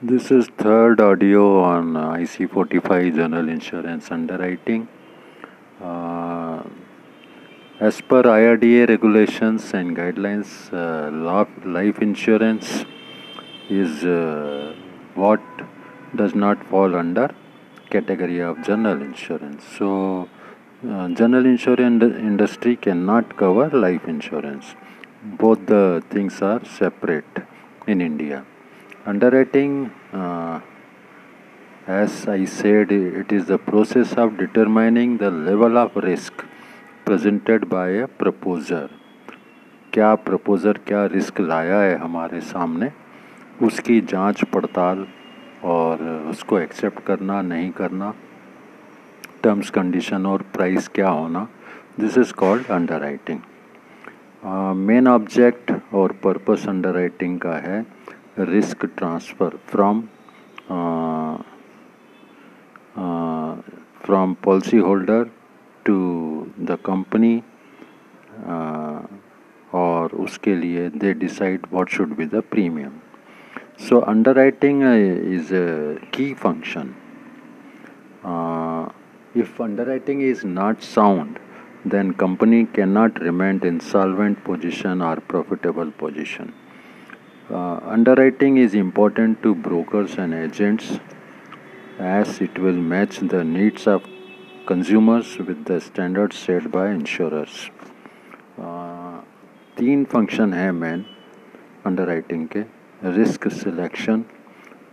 This is third audio on uh, IC45 General Insurance Underwriting. Uh, as per IRDA regulations and guidelines, uh, life insurance is uh, what does not fall under category of general insurance. So, uh, general insurance industry cannot cover life insurance. Both the things are separate in India. Underwriting, uh, as I said, it is the process of determining the level of risk presented by a proposer. क्या प्रपोज़र क्या risk लाया है हमारे सामने? उसकी जाँच पड़ताल और उसको एक्सेप्ट करना नहीं करना टर्म्स कंडीशन और प्राइस क्या होना this is called underwriting main object और पर्पस अंडर राइटिंग का है। risk transfer from uh, uh, from policyholder to the company uh, और उसके लिए they decide what should be the premium so underwriting uh, is a key function uh, if underwriting is not sound then company cannot remain in solvent position or profitable position uh, underwriting is important to brokers and agents as it will match the needs of consumers with the standards set by insurers. Uh, तीन function है main underwriting के risk selection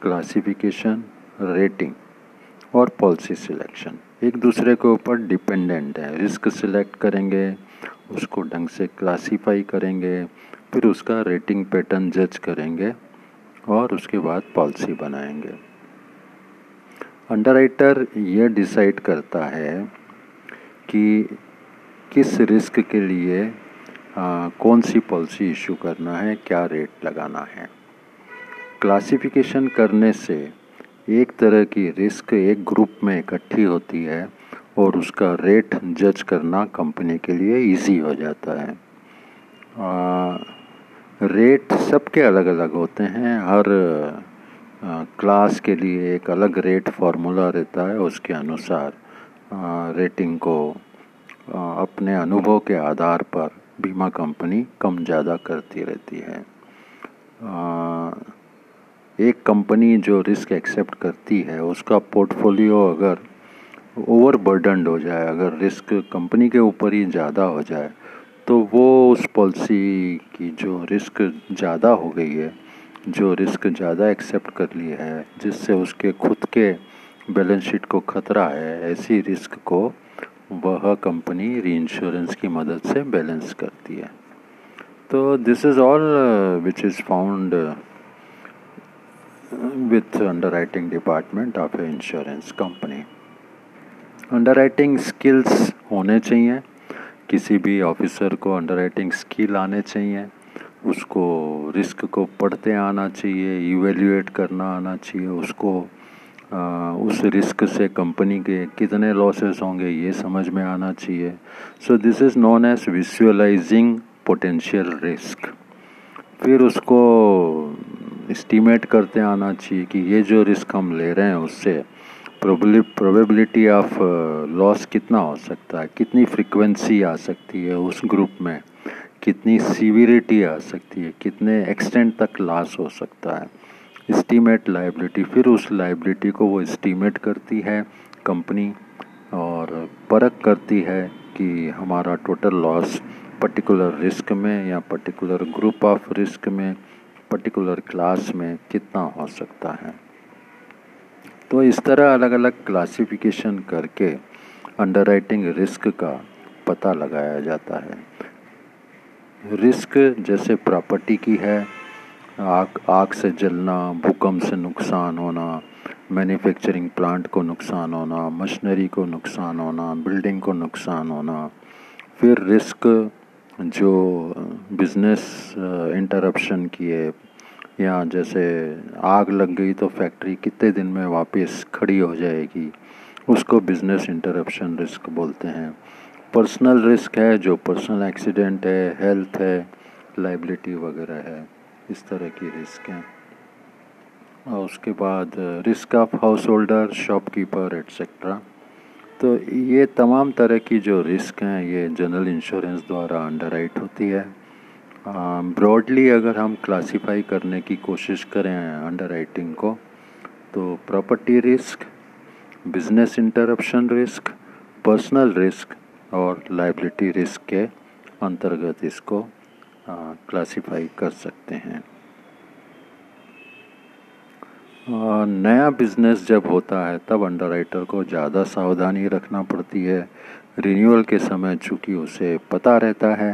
classification rating और policy selection एक दूसरे के ऊपर dependent है। Risk select करेंगे उसको ढंग से क्लासीफाई करेंगे फिर उसका रेटिंग पैटर्न जज करेंगे और उसके बाद पॉलिसी बनाएँगे। अंडरराइटर ये डिसाइड करता है कि किस रिस्क के लिए आ, कौन सी पॉलिसी इशू करना है क्या रेट लगाना है। क्लासिफिकेशन करने से एक तरह की रिस्क एक ग्रुप में इकट्ठी होती है और उसका रेट जज करना कंपनी के लिए इजी हो जाता है। आ, रेट सबके अलग अलग होते हैं। हर क्लास के लिए एक अलग रेट फार्मूला रहता है उसके अनुसार रेटिंग को अपने अनुभव के आधार पर बीमा कंपनी कम ज़्यादा करती रहती है। एक कंपनी जो रिस्क एक्सेप्ट करती है, उसका पोर्टफोलियो अगर ओवर बर्डनड हो जाए, अगर रिस्क कंपनी के ऊपर ही ज़्यादा हो जाए तो वो उस पॉलिसी की जो रिस्क ज़्यादा हो गई है, जो रिस्क ज़्यादा एक्सेप्ट कर ली है, जिससे उसके खुद के बैलेंस शीट को खतरा है, ऐसी रिस्क को वह कंपनी री इंश्योरेंस की मदद से बैलेंस करती है। तो this is all which is found underwriting department of a insurance company underwriting skills होने चाहिए। किसी भी ऑफिसर को अंडर राइटिंग स्किल आने चाहिए। उसको रिस्क को पढ़ते आना चाहिए इवेल्यूएट करना आना चाहिए उसको आ, उस रिस्क से कंपनी के कितने लॉसेस होंगे ये समझ में आना चाहिए। So this is known as visualising potential risk फिर उसको इस्टीमेट करते आना चाहिए कि ये जो रिस्क हम ले रहे हैं, उससे प्रोबेबिलिटी ऑफ़ लॉस कितना हो सकता है? कितनी फ्रिक्वेंसी आ सकती है उस ग्रुप में? कितनी सीविरिटी आ सकती है? कितने एक्सटेंट तक लॉस हो सकता है? इस्टीमेट लाइबिलिटी फिर उस लाइबिलिटी को वो इस्टीमेट करती है कंपनी और परख करती है कि हमारा टोटल लॉस पर्टिकुलर रिस्क में या पर्टिकुलर ग्रुप ऑफ़ रिस्क में पर्टिकुलर क्लास में कितना हो सकता है। तो इस तरह अलग अलग क्लासिफिकेशन करके अंडरराइटिंग रिस्क का पता लगाया जाता है। रिस्क जैसे प्रॉपर्टी की है, आग आग से जलना, भूकंप से नुकसान होना मैन्युफैक्चरिंग प्लांट को नुकसान होना मशीनरी को नुकसान होना बिल्डिंग को नुकसान होना, फिर रिस्क जो बिज़नेस इंटरप्शन की है या जैसे आग लग गई तो फैक्ट्री कितने दिन में वापस खड़ी हो जाएगी, उसको बिज़नेस इंटरप्शन रिस्क बोलते हैं। पर्सनल रिस्क है, जो पर्सनल एक्सीडेंट है हेल्थ है लाइबिलिटी वगैरह है, इस तरह की रिस्क हैं। और उसके बाद risk of householder shopkeeper etcetera तो ये तमाम तरह की जो रिस्क हैं, ये जनरल इंश्योरेंस द्वारा अंडरराइट होती है। ब्रॉडली अगर हम क्लासिफाई करने की कोशिश करें अंडर अंडरराइटिंग को तो property risk business interruption risk personal risk और लाइबिलिटी रिस्क के अंतर्गत इसको क्लासिफाई कर सकते हैं। नया बिज़नेस जब होता है तब अंडरराइटर को ज़्यादा सावधानी रखना पड़ती है। रिन्यूअल के समय चूँकि उसे पता रहता है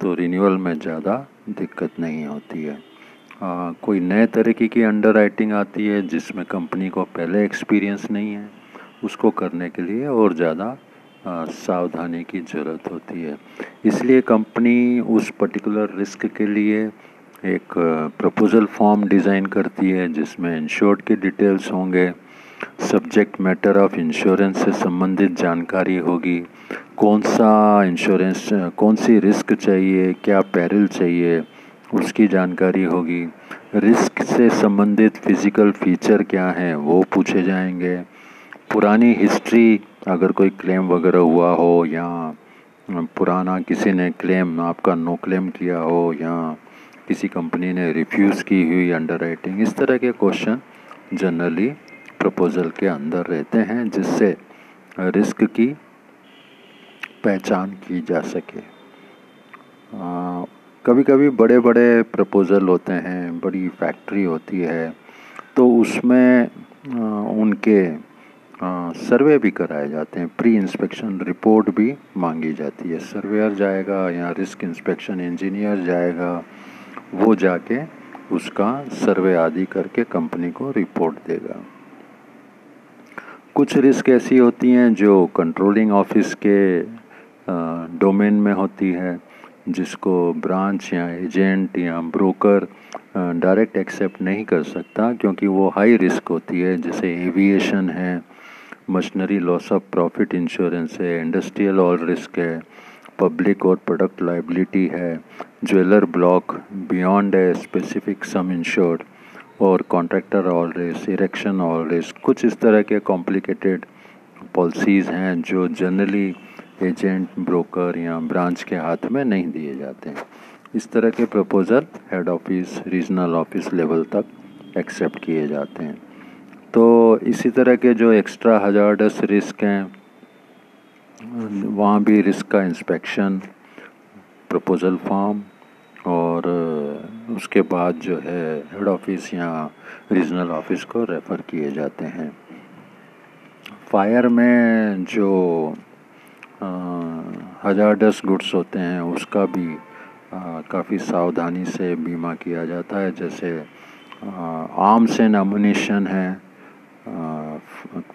तो रिन्यूअल में ज़्यादा दिक्कत नहीं होती है। आ, कोई नए तरीके की अंडर आती है जिसमें कंपनी को पहले एक्सपीरियंस नहीं है उसको करने के लिए और ज़्यादा सावधानी की ज़रूरत होती है। इसलिए कंपनी उस पर्टिकुलर रिस्क के लिए एक प्रपोज़ल फॉर्म डिज़ाइन करती है, जिसमें इंश्योर्ड के डिटेल्स होंगे सब्जेक्ट मैटर ऑफ़ इंश्योरेंस से संबंधित जानकारी होगी, कौन सा इंश्योरेंस कौन सी रिस्क चाहिए, क्या पैरल चाहिए, उसकी जानकारी होगी। रिस्क से संबंधित फ़िज़िकल फीचर क्या हैं, वो पूछे जाएँगे। पुरानी हिस्ट्री अगर कोई क्लेम वगैरह हुआ हो, या पुराना किसी ने क्लेम आपका नो क्लेम किया हो, या किसी कंपनी ने रिफ्यूज़ की हुई अंडरराइटिंग इस तरह के क्वेश्चन जनरली प्रपोज़ल के अंदर रहते हैं जिससे रिस्क की पहचान की जा सके। कभी कभी बड़े बड़े प्रपोज़ल होते हैं बड़ी फैक्ट्री होती है तो उसमें आ, उनके आ, सर्वे भी कराए जाते हैं प्री इंस्पेक्शन रिपोर्ट भी मांगी जाती है। सर्वेयर जाएगा या रिस्क इंस्पेक्शन इंजीनियर जाएगा वो जाके उसका सर्वे आदि करके कंपनी को रिपोर्ट देगा। कुछ रिस्क ऐसी होती हैं जो कंट्रोलिंग ऑफ़िस के डोमेन में होती है, जिसको ब्रांच या एजेंट या ब्रोकर डायरेक्ट एक्सेप्ट नहीं कर सकता क्योंकि वो हाई रिस्क होती है, जैसे एविएशन है, machinery loss of profit insurance है, इंडस्ट्रियल ऑल रिस्क है पब्लिक और प्रोडक्ट लाइबिलिटी है। Jeweller block beyond a specific sum insured और contractor all risk erection all risk कुछ इस तरह के कॉम्प्लिकेटेड पॉलिसीज़ हैं जो जनरली एजेंट ब्रोकर या ब्रांच के हाथ में नहीं दिए जाते हैं। इस तरह के proposal head office regional office level तक एक्सेप्ट किए जाते हैं। तो इसी तरह के जो एक्स्ट्रा हजारडस रिस्क हैं वहाँ भी रिस्क का इंस्पेक्शन प्रपोज़ल फॉर्म और उसके बाद जो है हेड ऑफ़िस या रीजनल ऑफ़िस को रेफ़र किए जाते हैं। फायर में जो हजारडस गुड्स होते हैं, उसका भी काफ़ी सावधानी से बीमा किया जाता है। जैसे आर्म्स एंड अमुनिशन है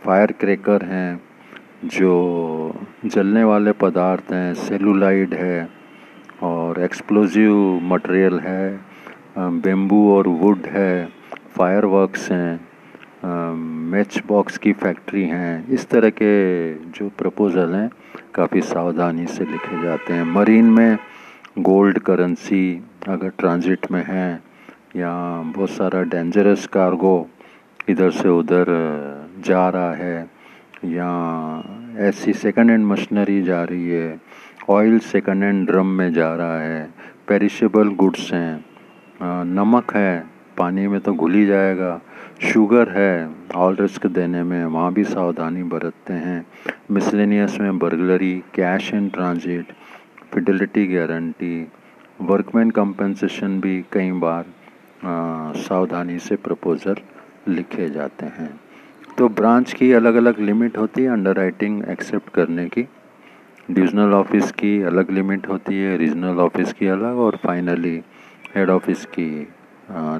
फायर क्रेकर हैं जो जलने वाले पदार्थ हैं सेलुलाइड है और एक्सप्लोजिव मटेरियल है बेम्बू और वुड है फायर वर्क्स हैं मैच बॉक्स की फैक्ट्री हैं, इस तरह के जो प्रपोज़ल हैं काफ़ी सावधानी से लिखे जाते हैं। मरीन में गोल्ड करेंसी अगर ट्रांजिट में है या बहुत सारा डेंजरस कार्गो इधर से उधर जा रहा है या ऐसी सेकंड हैंड मशीनरी जा रही है ऑयल सेकंड हैंड ड्रम में जा रहा है पेरिशेबल गुड्स हैं नमक है पानी में तो घुल ही जाएगा शुगर है ऑल रिस्क देने में वहाँ भी सावधानी बरतते हैं मिसलेनियस में burglary cash in transit fidelity guarantee workman compensation भी कई बार आ, सावधानी से प्रपोज़ल लिखे जाते हैं। तो ब्रांच की अलग अलग लिमिट होती है अंडर राइटिंग एक्सेप्ट करने की। डिविजनल ऑफ़िस की अलग लिमिट होती है रीजनल ऑफ़िस की अलग और फाइनली हेड ऑफ़िस की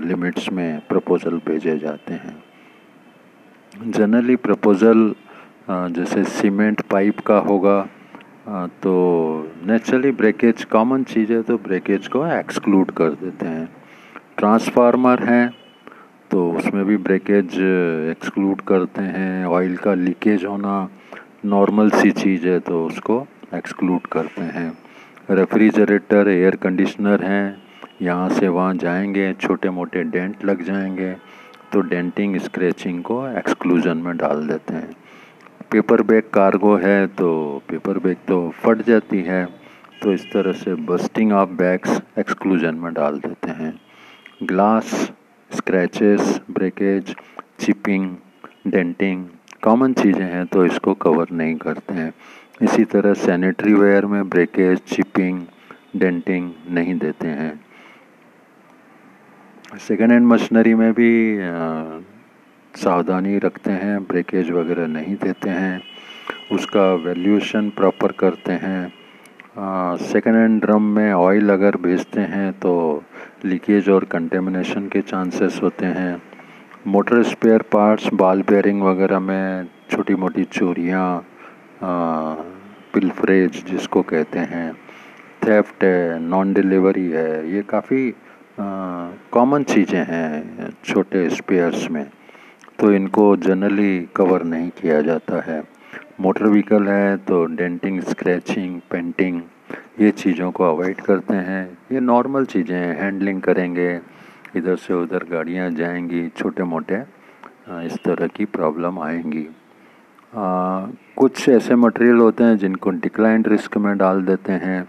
लिमिट्स में प्रपोज़ल भेजे जाते हैं। जनरली प्रपोज़ल जैसे सीमेंट पाइप का होगा तो नेचुरली ब्रेकेज कॉमन चीज़ है तो ब्रेकेज को एक्सक्लूड कर देते हैं। ट्रांसफार्मर हैं तो उसमें भी ब्रेकेज एक्सक्लूड करते हैं ऑयल का लीकेज होना नॉर्मल सी चीज़ है तो उसको एक्सक्लूड करते हैं। रेफ्रिजरेटर एयर कंडीशनर हैं, यहाँ से वहाँ जाएँगे छोटे मोटे डेंट लग जाएँगे तो डेंटिंग स्क्रैचिंग को एक्सक्लूजन में डाल देते हैं। पेपर बैग कार्गो है तो पेपर बैग तो फट जाती है तो इस तरह से बस्टिंग ऑफ़ बैग्स एक्सक्लूजन में डाल देते हैं। Glass scratches breakage chipping denting common चीज़ें हैं तो इसको कवर नहीं करते हैं। इसी तरह सैनिटरी वेयर में ब्रेकेज चिपिंग डेंटिंग नहीं देते हैं। सेकेंड हैंड मशीनरी में भी सावधानी रखते हैं ब्रेकेज वगैरह नहीं देते हैं। उसका वैल्यूशन प्रॉपर करते हैं। सेकेंड हैंड ड्रम में ऑयल अगर भेजते हैं तो लीकेज और कंटेमिनेशन के चांसेस होते हैं। Motor spare parts, ball bearing वगैरह में छोटी मोटी चोरियाँ पिलफ्रेज जिसको कहते हैं थेफ्ट है नॉन डिलीवरी है, ये काफ़ी कॉमन चीज़ें हैं छोटे स्पेयर्स में। तो इनको जनरली कवर नहीं किया जाता है। मोटर व्हीकल है तो डेंटिंग स्क्रैचिंग पेंटिंग ये चीज़ों को अवॉइड करते हैं। ये नॉर्मल चीज़ें हैं हैंडलिंग करेंगे इधर से उधर गाड़ियाँ जाएँगी छोटे मोटे इस तरह की प्रॉब्लम आएँगी। आ, कुछ ऐसे मटेरियल होते हैं जिनको डिक्लाइंड रिस्क में डाल देते हैं।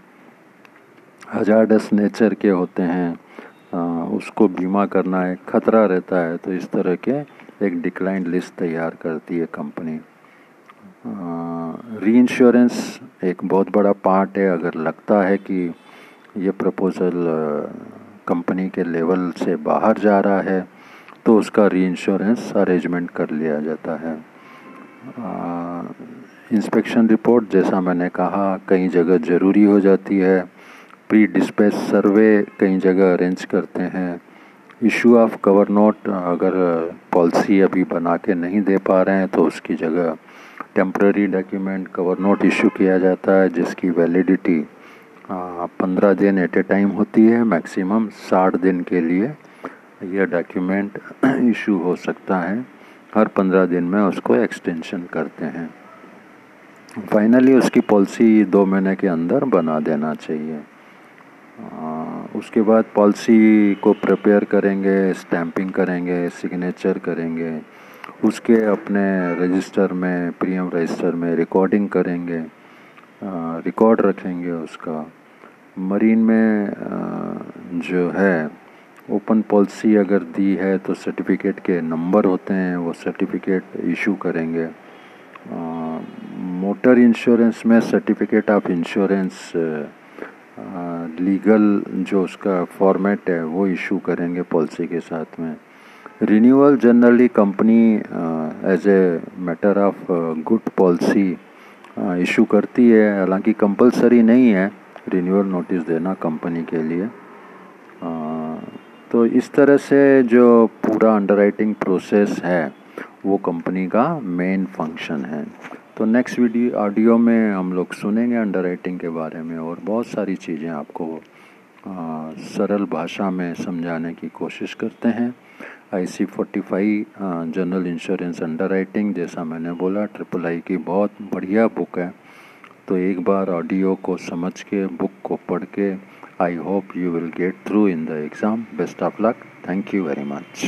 हजारडस नेचर के होते हैं। आ, उसको बीमा करना एक ख़तरा रहता है तो इस तरह के एक डिक्लाइन लिस्ट तैयार करती है कंपनी री इंश्योरेंस एक बहुत बड़ा पार्ट है। अगर लगता है कि ये प्रपोज़ल कंपनी के लेवल से बाहर जा रहा है तो उसका री इंश्योरेंस अरेंजमेंट कर लिया जाता है। इंस्पेक्शन रिपोर्ट जैसा मैंने कहा, कई जगह ज़रूरी हो जाती है। प्री डिस्पैच सर्वे कई जगह अरेंज करते हैं। इशू ऑफ़ कवर नोट अगर पॉलिसी अभी बना के नहीं दे पा रहे हैं तो उसकी जगह temporary document cover note issue किया जाता है, जिसकी वैलिडिटी पंद्रह दिन एट ए टाइम होती है मैक्सिमम साठ दिन के लिए यह डॉक्यूमेंट इशू हो सकता है। हर पंद्रह दिन में उसको एक्सटेंशन करते हैं। फाइनली उसकी पॉलिसी दो महीने के अंदर बना देना चाहिए। उसके बाद पॉलिसी को प्रिपेयर करेंगे स्टैंपिंग करेंगे सिग्नेचर करेंगे। उसके अपने रजिस्टर में प्रीएम रजिस्टर में रिकॉर्डिंग करेंगे रिकॉर्ड रखेंगे उसका। मरीन में जो है ओपन पॉलिसी अगर दी है तो सर्टिफिकेट के नंबर होते हैं, वो सर्टिफिकेट इशू करेंगे। मोटर इंश्योरेंस में सर्टिफिकेट ऑफ़ इंश्योरेंस लीगल जो उसका फॉर्मेट है, वो इशू करेंगे पॉलिसी के साथ में। Renewal generally company as a matter of good policy issue करती है। हालाँकि कंपलसरी नहीं है रिन्यूअल नोटिस देना कंपनी के लिए। आ, तो इस तरह से जो पूरा अंडरराइटिंग प्रोसेस है वो कंपनी का मेन फ़ंक्शन है। तो नेक्स्ट वीडियो ऑडियो में हम लोग सुनेंगे अंडर राइटिंग के बारे में और बहुत सारी चीज़ें आपको आ, सरल भाषा में समझाने की कोशिश करते हैं। I C forty five general insurance underwriting जैसा मैंने बोला ट्रिपल आई की बहुत बढ़िया बुक है। तो एक बार ऑडियो को समझ के बुक को पढ़ के I hope you will get through in the exam best of luck thank you very much